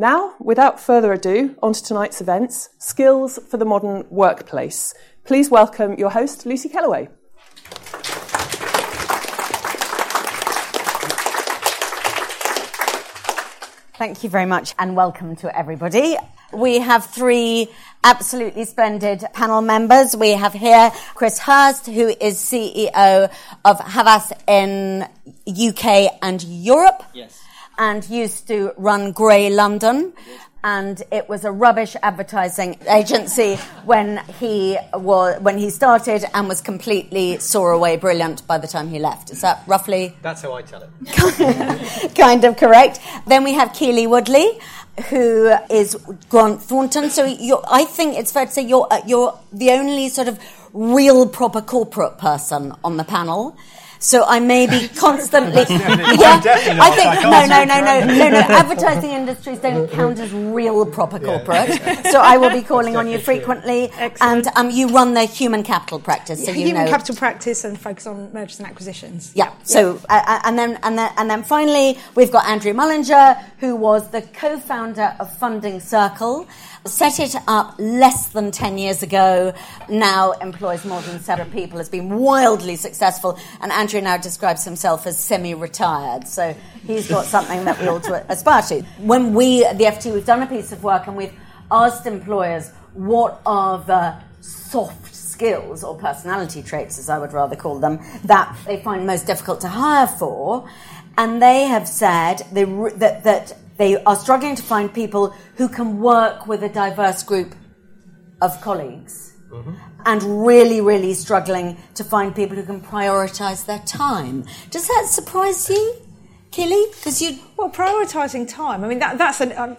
Now, without further ado, on to tonight's events Skills for the Modern Workplace. Please welcome your host, Lucy Kellaway. Thank you very much and welcome to everybody. We have three absolutely splendid panel members. We have here Chris Hirst, who is CEO of Havas in UK and Europe. Yes. And used to run Grey London. And it was a rubbish advertising agency when he was, when he started and was completely soar away brilliant by the time he left. Is that roughly? That's how I tell it. kind of correct. Then we have Keely Woodley, who is Grant Thornton. So you're, I think it's fair to say you're uh, you're the only sort of real proper corporate person on the panel. So I may be constantly. yeah, I think no, no, no, no, no, no. Advertising industries don't count as real proper corporate. So I will be calling on you frequently, and um, you run the human capital practice. So you human know. capital practice and focus on mergers and acquisitions. Yeah. So uh, uh, and then and then and then finally we've got Andrew Mullinger, who was the co-founder of Funding Circle. Set it up less than 10 years ago, now employs more than seven people, has been wildly successful, and Andrew now describes himself as semi retired. So he's got something that we ought to aspire to. When we at the FT, we've done a piece of work and we've asked employers what are the soft skills or personality traits, as I would rather call them, that they find most difficult to hire for. And they have said they, that, that they are struggling to find people who can work with a diverse group of colleagues. Mm-hmm. And really, really struggling to find people who can prioritise their time. Does that surprise you, Keely? Because you well, prioritising time. I mean, that, that's an. Um,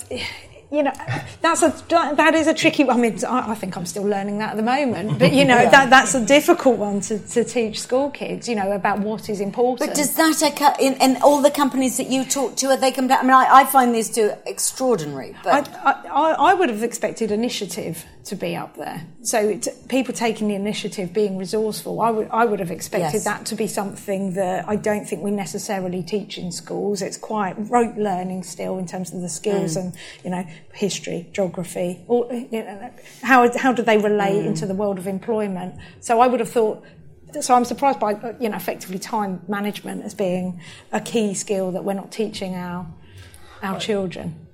you know, that's a that is a tricky. I mean, I, I, think I'm still learning that at the moment. But you know, yeah. that that's a difficult one to, to teach school kids. You know, about what is important. But does that occur in, in all the companies that you talk to? Are they compl- I mean, I, I, find these two extraordinary. But I, I, I would have expected initiative to be up there. So people taking the initiative, being resourceful, I would I would have expected yes. that to be something that I don't think we necessarily teach in schools. It's quite rote learning still in terms of the skills mm. and you know history, geography, or you know, how how do they relate mm. into the world of employment? So I would have thought. So I'm surprised by you know effectively time management as being a key skill that we're not teaching our our children.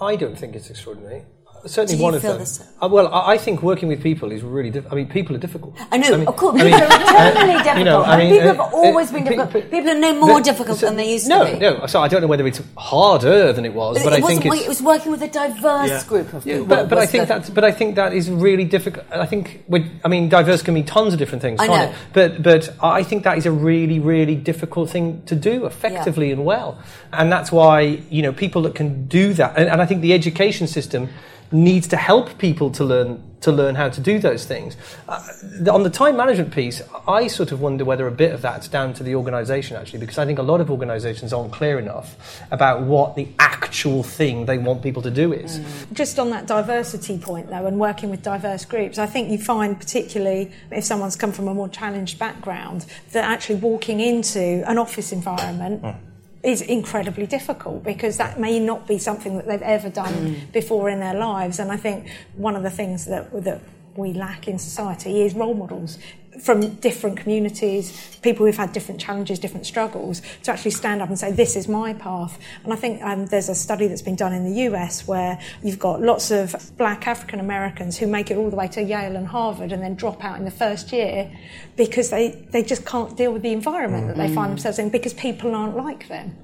I don't think it's extraordinary certainly one of them. Uh, well, I, I, think working with people is really. difficult. I mean, people are difficult. I know, I mean, of course, people I mean, are totally difficult. You know, I mean, people uh, have always uh, been difficult. People are no more difficult so, than they used no, to be. No, no. So I don't know whether it's harder than it was, but, but I think it was working with a diverse yeah. group of people. Yeah, but, but I think that. But I think that is really difficult. I think. With, I mean, diverse can mean tons of different things. I know. It? But but I think that is a really really difficult thing to do effectively yeah. and well, and that's why you know people that can do that, and, and I think the education system needs to help people to learn to learn how to do those things. Uh, on the time management piece, I sort of wonder whether a bit of that's down to the organisation actually, because I think a lot of organisations aren't clear enough about what the actual thing they want people to do is. Mm. Just on that diversity point though, and working with diverse groups, I think you find particularly if someone's come from a more challenged background, that actually walking into an office environment. Mm is incredibly difficult because that may not be something that they've ever done mm. before in their lives. And I think one of the things that, that we lack in society is role models from different communities, people who've had different challenges, different struggles, to actually stand up and say, this is my path. And I think um, there's a study that's been done in the US where you've got lots of black African Americans who make it all the way to Yale and Harvard and then drop out in the first year because they, they just can't deal with the environment mm-hmm. that they find mm. themselves in because people aren't like them.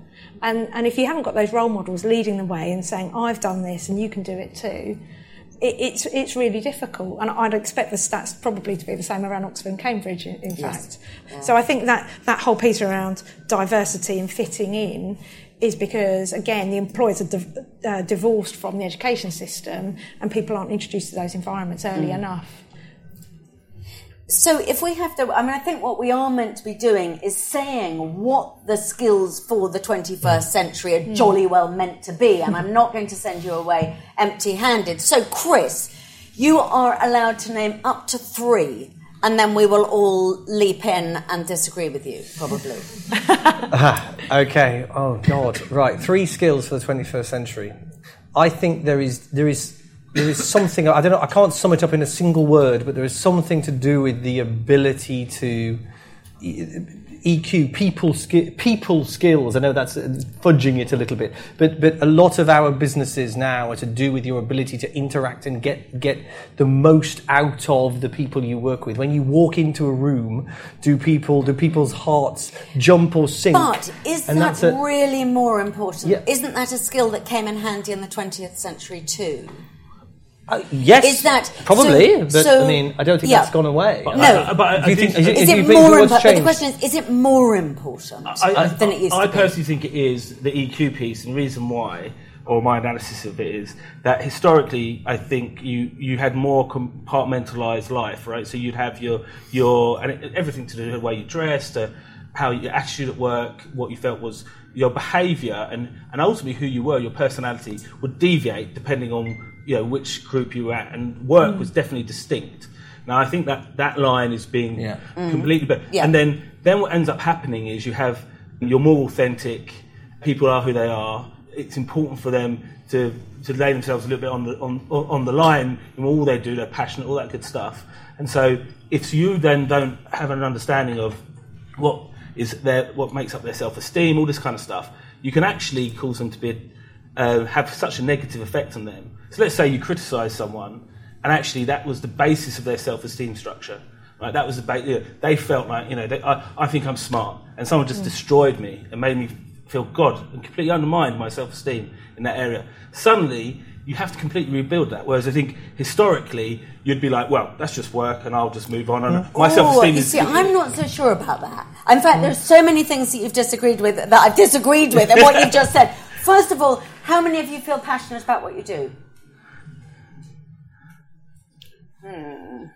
And, and if you haven't got those role models leading the way and saying, I've done this and you can do it too, it, it's, it's really difficult. And I'd expect the stats probably to be the same around Oxford and Cambridge, in, in yes. fact. So I think that, that whole piece around diversity and fitting in is because, again, the employers are div- uh, divorced from the education system and people aren't introduced to those environments early mm. enough. So if we have to, I mean, I think what we are meant to be doing is saying what the skills for the 21st mm. century are mm. jolly well meant to be. And I'm not going to send you away empty handed. So, Chris, you are allowed to name up to three. And then we will all leap in and disagree with you, probably. okay. Oh, God. Right. Three skills for the 21st century. I think there is, there is there is something I don't know. I can't sum it up in a single word, but there is something to do with the ability to EQ, people, ski, people skills. I know that's uh, fudging it a little bit, but but a lot of our businesses now are to do with your ability to interact and get get the most out of the people you work with. When you walk into a room, do people do people's hearts jump or sink? But is and that a, really more important? Yeah. Isn't that a skill that came in handy in the 20th century too? Uh, yes, is that probably? So, but so, I mean, I don't think yeah. that's gone away. But, no, uh, but I, I think, is, it, is it more important? The question is: Is it more important I, than it used I to personally think it is the EQ piece, and the reason why, or my analysis of it is that historically, I think you you had more compartmentalized life, right? So you'd have your your and everything to do with the way you dressed, uh, how your attitude at work, what you felt was your behaviour, and and ultimately who you were, your personality would deviate depending on you know which group you were at, and work mm. was definitely distinct. Now I think that that line is being yeah. completely, but yeah. and then then what ends up happening is you have you're more authentic. People are who they are. It's important for them to to lay themselves a little bit on the on on the line in all they do. They're passionate, all that good stuff. And so if you then don't have an understanding of what is their what makes up their self esteem, all this kind of stuff, you can actually cause them to be uh, have such a negative effect on them. So let's say you criticise someone, and actually that was the basis of their self-esteem structure. Right? That was the ba- you know, they felt like you know they, I, I think I'm smart, and someone just mm. destroyed me and made me feel God and completely undermined my self-esteem in that area. Suddenly, you have to completely rebuild that. Whereas I think historically, you'd be like, well, that's just work, and I'll just move on. And my self-esteem is. See, I'm not so sure about that. In fact, there's so many things that you've disagreed with that I've disagreed with, and what you've just said. First of all, how many of you feel passionate about what you do? Hmm.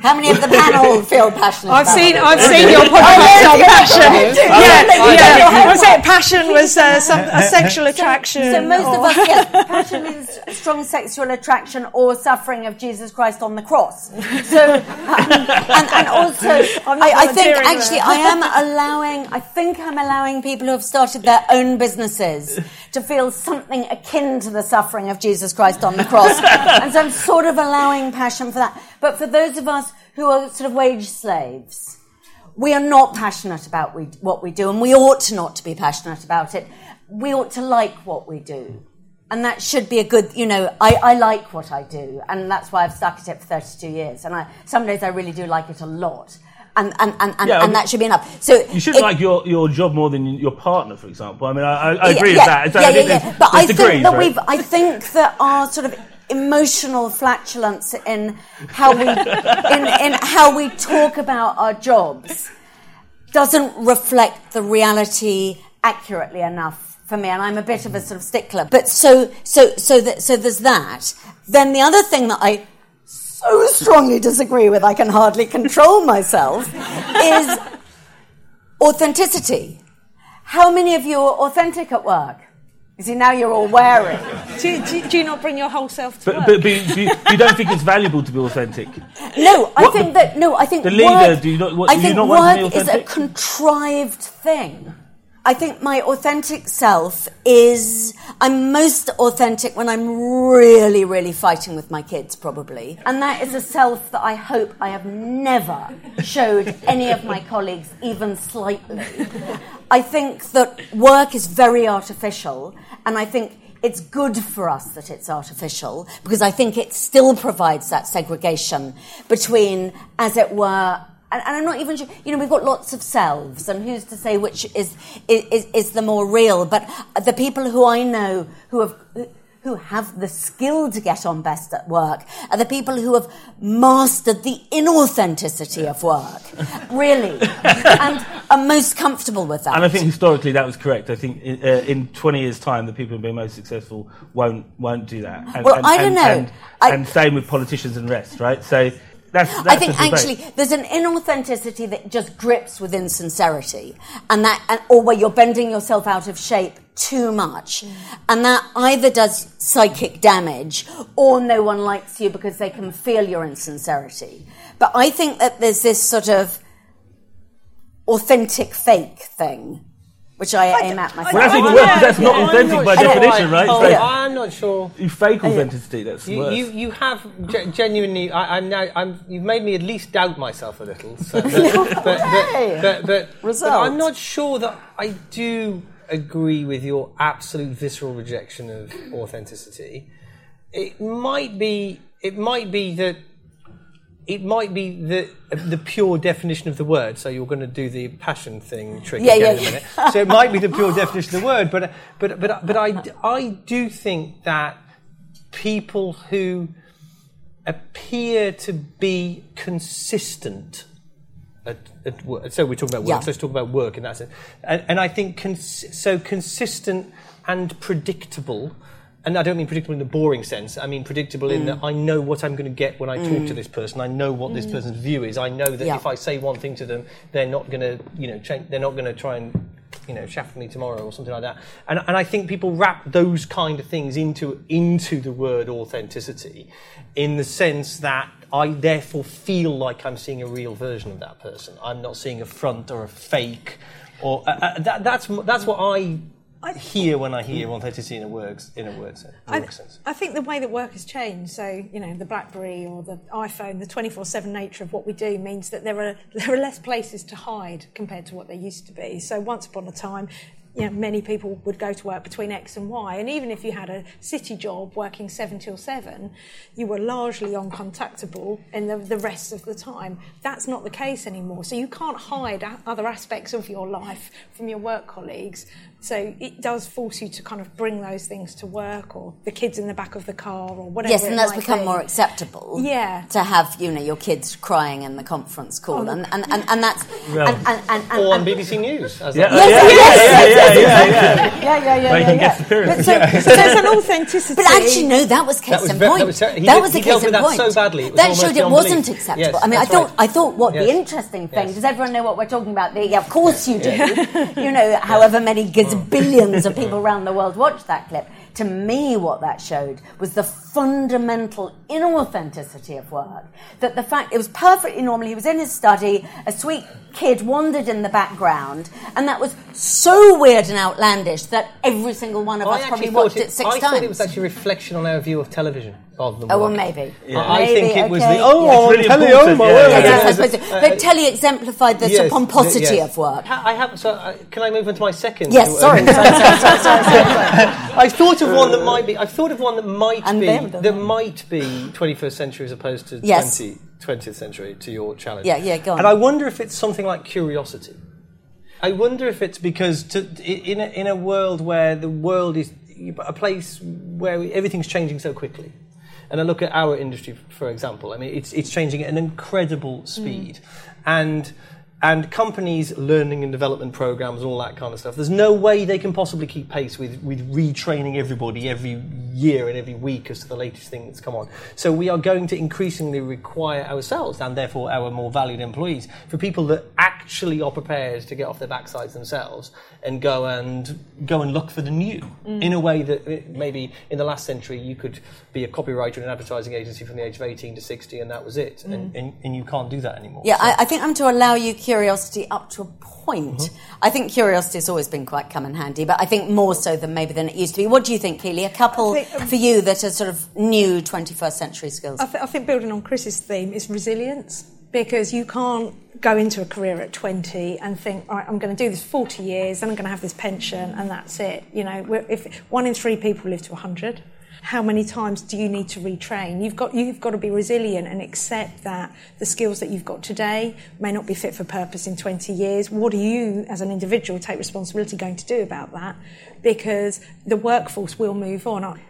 How many of the panel feel passionate? I've seen, I've seen your podcast on passion. Yeah, yeah. I was saying passion was uh, some, a sexual attraction. So, so most or... of us, yes, passion means strong sexual attraction or suffering of Jesus Christ on the cross. So, um, and, and, also, I, I think actually, I am allowing. I think I'm allowing people who have started their own businesses to feel something akin to the suffering of Jesus Christ on the cross, and so I'm sort of allowing passion for that. But for those of us who are sort of wage slaves, we are not passionate about we, what we do, and we ought not to be passionate about it. We ought to like what we do. And that should be a good, you know, I, I like what I do, and that's why I've stuck at it for 32 years. And I, some days I really do like it a lot. And, and, and, and, yeah, and um, that should be enough. So you should like your, your job more than your partner, for example. I mean, I, I agree yeah, with that. Yeah, yeah, yeah. But I think that right? we've, I think that our sort of emotional flatulence in how we in, in how we talk about our jobs doesn't reflect the reality accurately enough for me and I'm a bit of a sort of stickler but so so so that so there's that. Then the other thing that I so strongly disagree with I can hardly control myself is authenticity. How many of you are authentic at work you see, now you're all wearing. do, do, do, you not bring your whole self to but, work? But, but you, you, don't think it's valuable to be authentic? No, I think that no, I think the leader. Work, do you not? What, I think not work is a contrived thing. I think my authentic self is, I'm most authentic when I'm really, really fighting with my kids, probably. And that is a self that I hope I have never showed any of my colleagues, even slightly. I think that work is very artificial, and I think it's good for us that it's artificial because I think it still provides that segregation between, as it were, and, and, I'm not even sure, you know, we've got lots of selves, and who's to say which is, is, is the more real? But the people who I know who have, who have the skill to get on best at work are the people who have mastered the inauthenticity of work, really, and are most comfortable with that. And I think historically that was correct. I think in, uh, in 20 years' time, the people who've been most successful won't won't do that. And, well, and, I don't and, know. And, I, and same with politicians and rest, right? So that's, that's I think actually there's an inauthenticity that just grips with insincerity, and that, and, or where you're bending yourself out of shape too much, mm. and that either does psychic damage or no one likes you because they can feel your insincerity. But I think that there's this sort of authentic fake thing which I, I aim at myself. Well, that's even worse because that's not authentic not by sure. definition, right? Oh, yeah. I'm not sure. You fake oh, authenticity. That's you, worse. You, you have ge- genuinely. I, am now. I'm, you've made me at least doubt myself a little. So, but, but, but, but, but, but I'm not sure that I do agree with your absolute visceral rejection of authenticity. It might be. It might be that it might be the the pure definition of the word. So you're going to do the passion thing trick yeah, again yeah, in a minute. so it might be the pure definition of the word, but but but but I I do think that people who appear to be consistent. At, at work. So we're talking about work. Yeah. So let's talk about work in that sense. And, and I think cons- so consistent and predictable and I don't mean predictable in the boring sense. I mean predictable mm. in that I know what I'm going to get when I mm. talk to mm. this person. I know what mm. this person's view is. I know that yeah. if I say one thing to them, they're not going to, you know, change, they're not going to try and, you know, shaft me tomorrow or something like that. And, and I think people wrap those kind of things into into the word authenticity, in the sense that I therefore feel like I'm seeing a real version of that person. I'm not seeing a front or a fake, or uh, uh, that, that's that's what I I hear when I hear authenticity in a works in a word sense. I, I, think the way that work has changed. So you know, the BlackBerry or the iPhone, the twenty four seven nature of what we do means that there are there are less places to hide compared to what there used to be. So once upon a time, you know, many people would go to work between X and Y. And even if you had a city job working seven till seven, you were largely uncontactable in the, the rest of the time. That's not the case anymore. So you can't hide other aspects of your life from your work colleagues. So it does force you to kind of bring those things to work or the kids in the back of the car or whatever. Yes, and that's become be. more acceptable. Yeah. To have, you know, your kids crying in the conference call. Oh, and, and, and, and that's. Well, and, and, and, and, or on BBC News. As yeah, yes, yeah, yes, yes, yeah, yeah, yeah, yeah, yeah, yeah. Making guest appearance. So, so there's an authenticity. But actually, no, that was case in point. That was, that was the case in point. so badly. that showed it wasn't acceptable. I mean, I thought, I thought what the interesting thing, does everyone know what we're talking about? Yeah, of course you do. You know, however many gazillions of people around the world watched that clip. To me, what that showed was the fundamental inauthenticity of work. That the fact it was perfectly normal. He was in his study, a sweet kid wandered in the background, and that was so weird and outlandish that every single one of us probably watched it, it six I times. I thought it was actually a reflection on our view of television rather than. Oh, well, maybe. Yeah. I maybe, think it okay. was the oh, yeah. really telly, oh my word. Yeah, yes, I. Uh, but telly exemplified the yes, pomposity the, yes. of work. I have. So, uh, can I move on to my second? Yes. sorry. sorry, sorry, sorry, sorry, I thought of one that might be. I thought of one that might and be that might be 21st century as opposed to yes. 20, 20th century to your challenge. Yeah, yeah, go on. And I wonder if it's something like curiosity. I wonder if it's because to, in, a, in a world where the world is a place where everything's changing so quickly. And I look at our industry, for example. I mean, it's, it's changing at an incredible speed. Mm. And and companies learning and development programs and all that kind of stuff. There's no way they can possibly keep pace with, with retraining everybody every year and every week as to the latest thing that's come on. So we are going to increasingly require ourselves and therefore our more valued employees for people that actually are prepared to get off their backsides themselves and go and go and look for the new mm. in a way that eh, maybe in the last century you could be a copywriter in an advertising agency from the age of 18 to 60 and that was it. Mm. And, and, and, you can't do that anymore. Yeah, so. I, I think I'm to allow you curiosity up to a point. Mm-hmm. I think curiosity has always been quite come in handy, but I think more so than maybe than it used to be. What do you think, Keely? A couple think, um, for you that are sort of new 21st century skills. I, th- I think building on Chris's theme is resilience because you can't go into a career at 20 and think, all right, I'm going to do this 40 years, and I'm going to have this pension, and that's it. You know, if one in three people live to 100, how many times do you need to retrain? You've got, you've got to be resilient and accept that the skills that you've got today may not be fit for purpose in 20 years. What are you, as an individual, take responsibility going to do about that? Because the workforce will move on. I,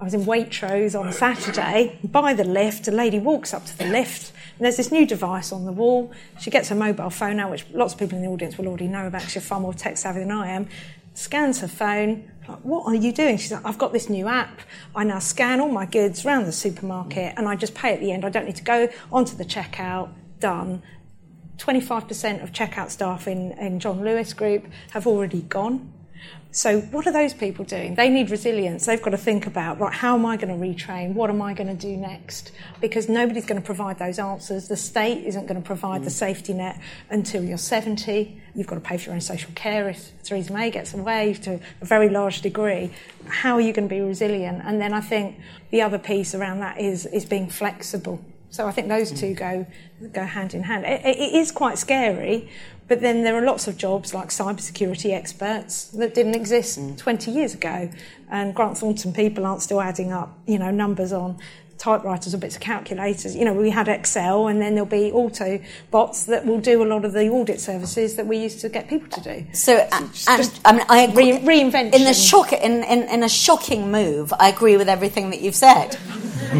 I was in Waitrose on Saturday, by the lift, a lady walks up to the lift, and there's this new device on the wall. She gets her mobile phone out, which lots of people in the audience will already know about you're far more tech savvy than I am. Scans her phone. Like, what are you doing? She's like, I've got this new app. I now scan all my goods around the supermarket and I just pay at the end. I don't need to go onto the checkout. Done. 25% of checkout staff in, in John Lewis Group have already gone. So, what are those people doing? They need resilience. They've got to think about, right, how am I going to retrain? What am I going to do next? Because nobody's going to provide those answers. The state isn't going to provide mm. the safety net until you're 70. You've got to pay for your own social care if Theresa May gets away to a very large degree. How are you going to be resilient? And then I think the other piece around that is, is being flexible. So I think those two go go hand in hand. It, it is quite scary, but then there are lots of jobs like cybersecurity experts that didn't exist mm. 20 years ago, and Grant Thornton people aren't still adding up, you know, numbers on typewriters or bits of calculators. You know, we had Excel, and then there'll be auto bots that will do a lot of the audit services that we used to get people to do. So, uh, and, and I mean, I agree. Re- reinvention in the shock in, in, in a shocking move. I agree with everything that you've said.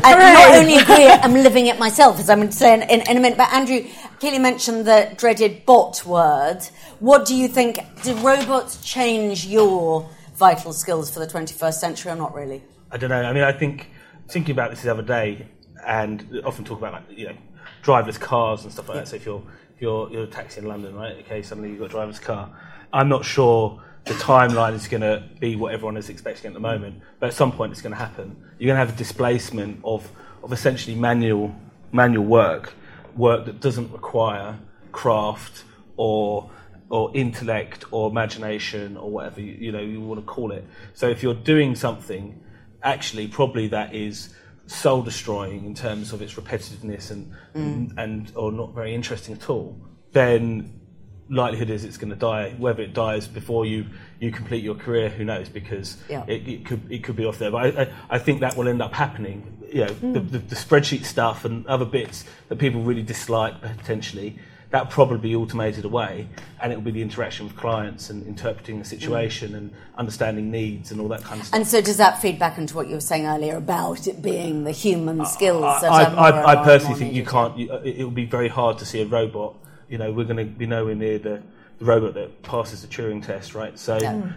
I not only agree, I'm living it myself, as I'm going to say in, in, in a minute. But Andrew, Keely mentioned the dreaded bot word. What do you think? Do robots change your vital skills for the 21st century or not really? I don't know. I mean, I think thinking about this the other day, and often talk about like you know driverless cars and stuff like that. So if you're if you're you're a taxi in London, right? Okay, suddenly you've got a driverless car. I'm not sure the timeline is going to be what everyone is expecting at the moment, but at some point it's going to happen. You're going to have a displacement of, of essentially manual manual work, work that doesn't require craft or or intellect or imagination or whatever you, you know you want to call it. So if you're doing something, actually probably that is soul destroying in terms of its repetitiveness and mm. and or not very interesting at all, then likelihood is it's going to die. Whether it dies before you, you complete your career, who knows? Because yeah. it, it, could it could be off there. But I, I, I think that will end up happening. You know, mm. the, the, the, spreadsheet stuff and other bits that people really dislike potentially. That probably be automated away, and it will be the interaction with clients and interpreting the situation mm. and understanding needs and all that kind of stuff. And so, does that feed back into what you were saying earlier about it being the human skills? I, I, I personally think you can't. You, it will be very hard to see a robot you know, we're going to be nowhere near the, the robot that passes the Turing test, right? So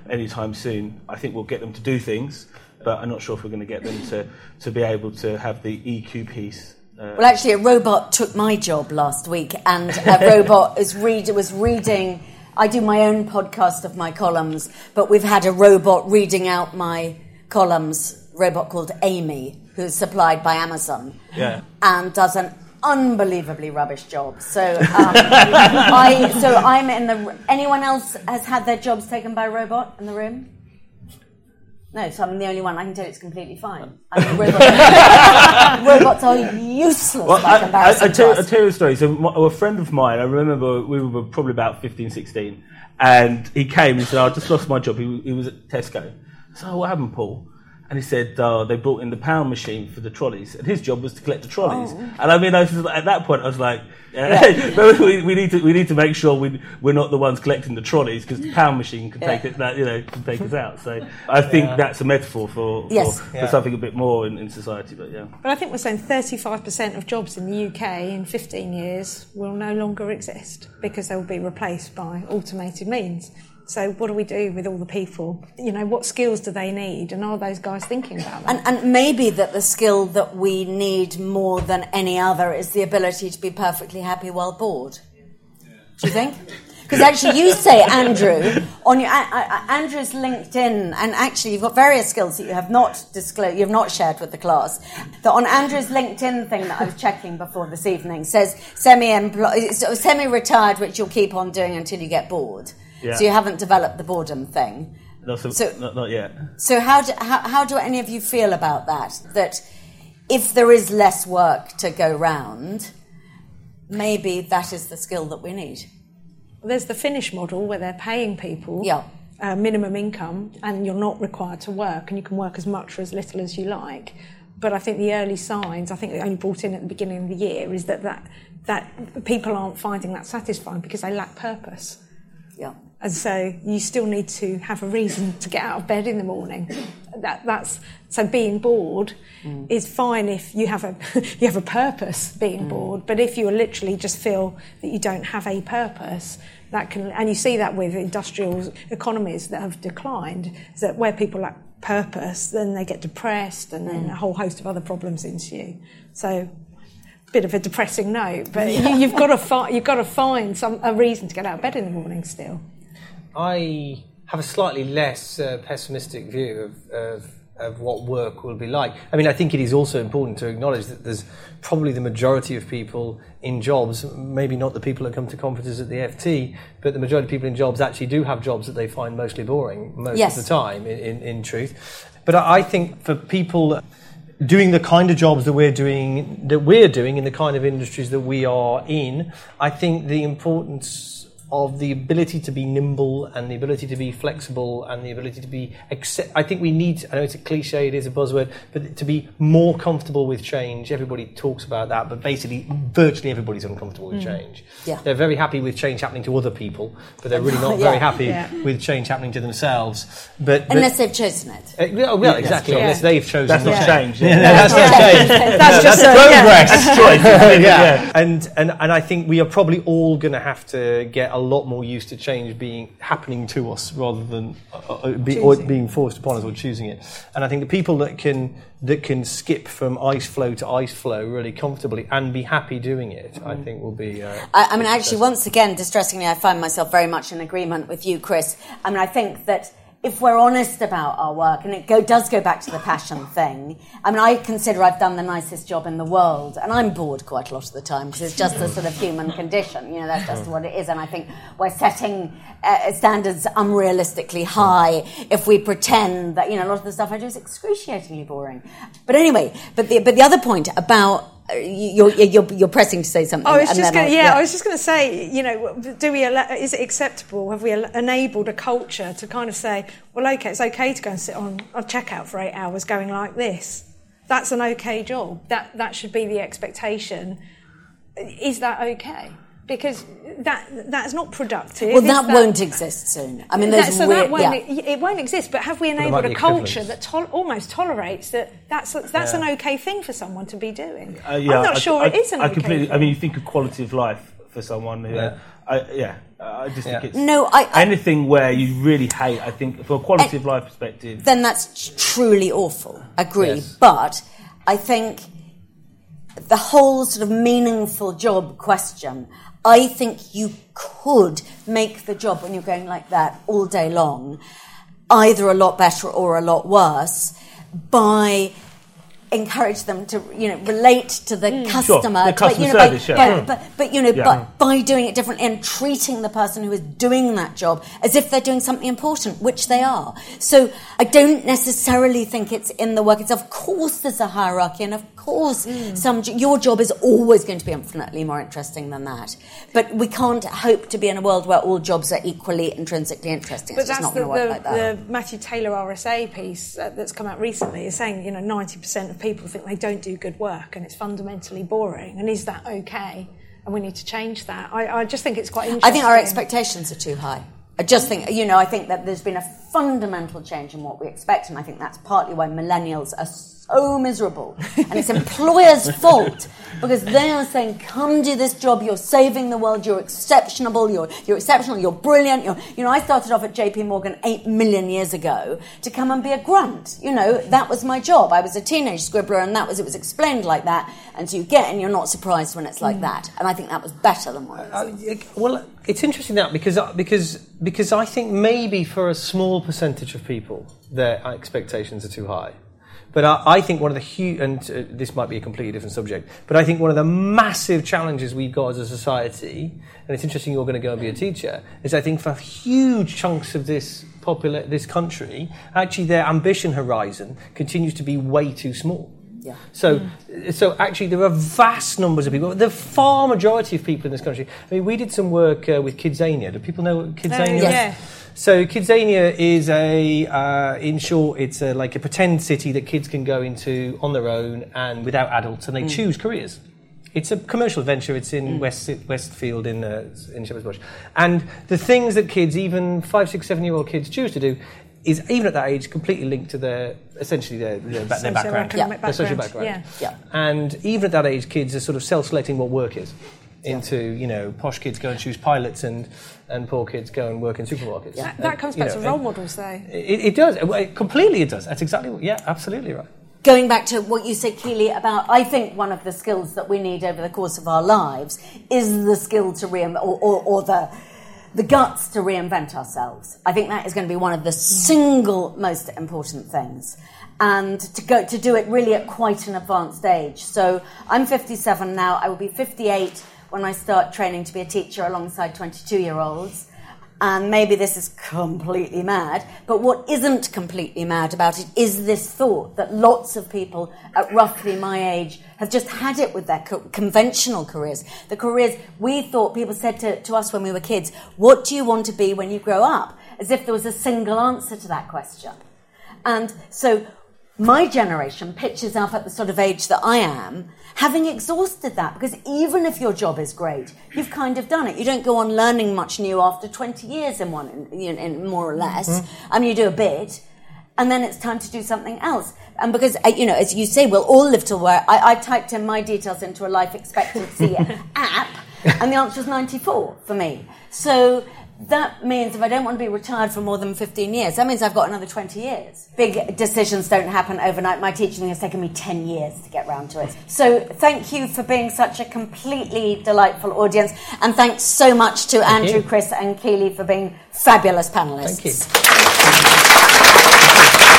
anytime soon, I think we'll get them to do things, but I'm not sure if we're going to get them to, to be able to have the EQ piece. Uh, well, actually, a robot took my job last week, and a robot is read, was reading. I do my own podcast of my columns, but we've had a robot reading out my columns, robot called Amy, who's supplied by Amazon, yeah. and does an unbelievably rubbish job. So, um, I, so I'm in the. Anyone else has had their jobs taken by a robot in the room? No, so I'm the only one. I can tell it's completely fine. I mean, robots, robots are useless well, by comparison. I, I, I, tell, I tell you a story. So, my, a friend of mine, I remember we were probably about 15, 16, and he came and said, oh, I just lost my job. He, he was at Tesco. So, what happened, Paul? And he said uh, they brought in the pound machine for the trolleys, and his job was to collect the trolleys. Oh. And I mean, I was, at that point, I was like, yeah. we, we, need to we need to make sure we we're not the ones collecting the trolleys because the pound machine can yeah. take it that you know can take us out. So I think yeah. that's a metaphor for yes. for, for something a bit more in, in society. But yeah, but I think we're saying 35 percent of jobs in the UK in 15 years will no longer exist because they will be replaced by automated means. So what do we do with all the people? You know, what skills do they need? And are those guys thinking about that? And, and maybe that the skill that we need more than any other is the ability to be perfectly happy while bored. Do you think? Because actually, you say, Andrew, on your uh, Andrew's LinkedIn, and actually, you've got various skills that you have not disclosed, you have not shared with the class. That on Andrew's LinkedIn thing that I was checking before this evening says semi semi-retired, which you'll keep on doing until you get bored. Yeah. So you haven't developed the boredom thing. No, so, so not, not, yet. So how do, how, how do any of you feel about that? That if there is less work to go round, maybe that is the skill that we need. Well, there's the Finnish model where they're paying people yeah. uh, minimum income and you're not required to work and you can work as much or as little as you like. But I think the early signs, I think they only brought in at the beginning of the year, is that, that, that people aren't finding that satisfying because they lack purpose. Yeah. And so you still need to have a reason to get out of bed in the morning. That, that's so being bored mm. is fine if you have a you have a purpose being mm. bored, but if you literally just feel that you don't have a purpose, that can and you see that with industrial economies that have declined, is that where people lack purpose, then they get depressed, and then mm. a whole host of other problems ensue. So a bit of a depressing note, but yeah. you, have got to find you've got to find some a reason to get out of bed in the morning still. I have a slightly less uh, pessimistic view of, of, of what work will be like. I mean, I think it is also important to acknowledge that there's probably the majority of people in jobs, maybe not the people that come to conferences at the FT, but the majority of people in jobs actually do have jobs that they find mostly boring most yes. of the time, in, in, in truth. But I think for people doing the kind of jobs that we're doing, that we're doing in the kind of industries that we are in, I think the importance of the ability to be nimble and the ability to be flexible and the ability to be accept. I think we need. I know it's a cliche, it is a buzzword, but to be more comfortable with change. Everybody talks about that, but basically, virtually everybody's uncomfortable with mm. change. Yeah. They're very happy with change happening to other people, but they're really not yeah. very happy yeah. with change happening to themselves. But, but unless they've chosen it. Uh, well, well exactly. Yeah. Unless they've chosen. That's not change. that's not change. that's just progress. That's choice. yeah. And and and I think we are probably all going to have to get a lot more used to change being happening to us rather than uh, uh be, or being forced upon us or choosing it. And I think the people that can that can skip from ice floe to ice floe really comfortably and be happy doing it, mm. I think will be. Uh, I, I mean, actually, once again, distressingly, I find myself very much in agreement with you, Chris. I mean, I think that if we're honest about our work, and it go, does go back to the passion thing, I mean, I consider I've done the nicest job in the world, and I'm bored quite a lot of the time because it's just a sort of human condition. You know, that's just what it is. And I think we're setting uh, standards unrealistically high if we pretend that, you know, a lot of the stuff I do is excruciatingly boring. But anyway, but the, but the other point about you're, you're, you're, pressing to say something. I was just gonna, yeah, yeah, I was just going to say, you know, do we is it acceptable? Have we enabled a culture to kind of say, well, okay, it's okay to go and sit on a checkout for eight hours, going like this. That's an okay job. That that should be the expectation. Is that okay? Because that that's not productive. Well, that, that, won't exist soon. I mean, that, so weird, that won't, yeah. it won't exist. But have we enabled a culture that to- almost tolerates that? That's that's yeah. an okay thing for someone to be doing. Uh, yeah, I'm not I, sure I, it is an I okay completely. Thing. I mean, you think of quality of life for someone. Who, yeah. I, yeah, I just think it's no, I, anything where you really hate. I think from a quality of life perspective, then that's truly awful. Agree, yes. but I think the whole sort of meaningful job question. I think you could make the job when you're going like that all day long either a lot better or a lot worse by encourage them to you know relate to the mm, customer, sure. the customer but, you know, service, by, yeah. but, but, but, you know yeah. but by doing it differently and treating the person who is doing that job as if they're doing something important which they are so I don't necessarily think it's in the work itself of course there's a hierarchy and of course mm. some your job is always going to be infinitely more interesting than that but we can't hope to be in a world where all jobs are equally intrinsically interesting but it's that's not the, work the, like that. the Matthew Taylor RSA piece uh, that's come out recently is saying you know 90% of people think they don't do good work and it's fundamentally boring. And is that okay? And we need to change that. I, I just think it's quite interesting. I think our expectations are too high. I just think, you know, I think that there's been a fundamental change in what we expect, and I think that's partly why millennials are so miserable. And it's employers' fault because they are saying, come do this job, you're saving the world, you're exceptional, you're, you're exceptional, you're brilliant. You're, you know, I started off at JP Morgan eight million years ago to come and be a grunt. You know, that was my job. I was a teenage scribbler and that was, it was explained like that. And so you get and you're not surprised when it's like mm. that. And I think that was better than what uh, Well, it's interesting that because, because, because I think maybe for a small percentage of people, their expectations are too high. But I, I think one of the huge, and uh, this might be a completely different subject, but I think one of the massive challenges we've got as a society, and it's interesting you're going to go and be a teacher, is I think for huge chunks of this popular, this country, actually their ambition horizon continues to be way too small. Yeah. So, mm. So actually, there are vast numbers of people. The far majority of people in this country. I mean, we did some work uh, with Kidzania. Do people know what Kidzania is? Yeah. So Kidzania is a, uh, in short, it's a, like a pretend city that kids can go into on their own and without adults, and they mm. choose careers. It's a commercial venture. It's in mm. West Westfield in uh, in Shepherd's Bush, and the things that kids, even five, six, seven year old kids, choose to do is even at that age completely linked to their essentially their, their, their background, yeah. their social background. Yeah. yeah. And even at that age, kids are sort of self-selecting what work is into you know posh kids go and choose pilots and and poor kids go and work in supermarkets. Yeah. That, that comes back know, to role models, though. It, it does. It, completely, it does. That's exactly what. Yeah, absolutely right. Going back to what you said, Keely, about I think one of the skills that we need over the course of our lives is the skill to re or, or, or the the guts to reinvent ourselves. I think that is going to be one of the single most important things and to go to do it really at quite an advanced age. So I'm 57 now. I will be 58 when I start training to be a teacher alongside 22 year olds. And maybe this is completely mad, but what isn't completely mad about it is this thought that lots of people at roughly my age have just had it with their co- conventional careers. The careers we thought people said to, to us when we were kids, What do you want to be when you grow up? As if there was a single answer to that question. And so my generation pitches up at the sort of age that I am, having exhausted that. Because even if your job is great, you've kind of done it. You don't go on learning much new after 20 years in one, in, in more or less. Mm-hmm. I mean, you do a bit, and then it's time to do something else. And because, uh, you know, as you say, we'll all live till where I, I typed in my details into a life expectancy app, and the answer was 94 for me. So that means if I don't want to be retired for more than 15 years, that means I've got another 20 years. Big decisions don't happen overnight. My teaching has taken me 10 years to get round to it. So thank you for being such a completely delightful audience. And thanks so much to thank Andrew, you. Chris, and Keely for being fabulous panelists. Thank you.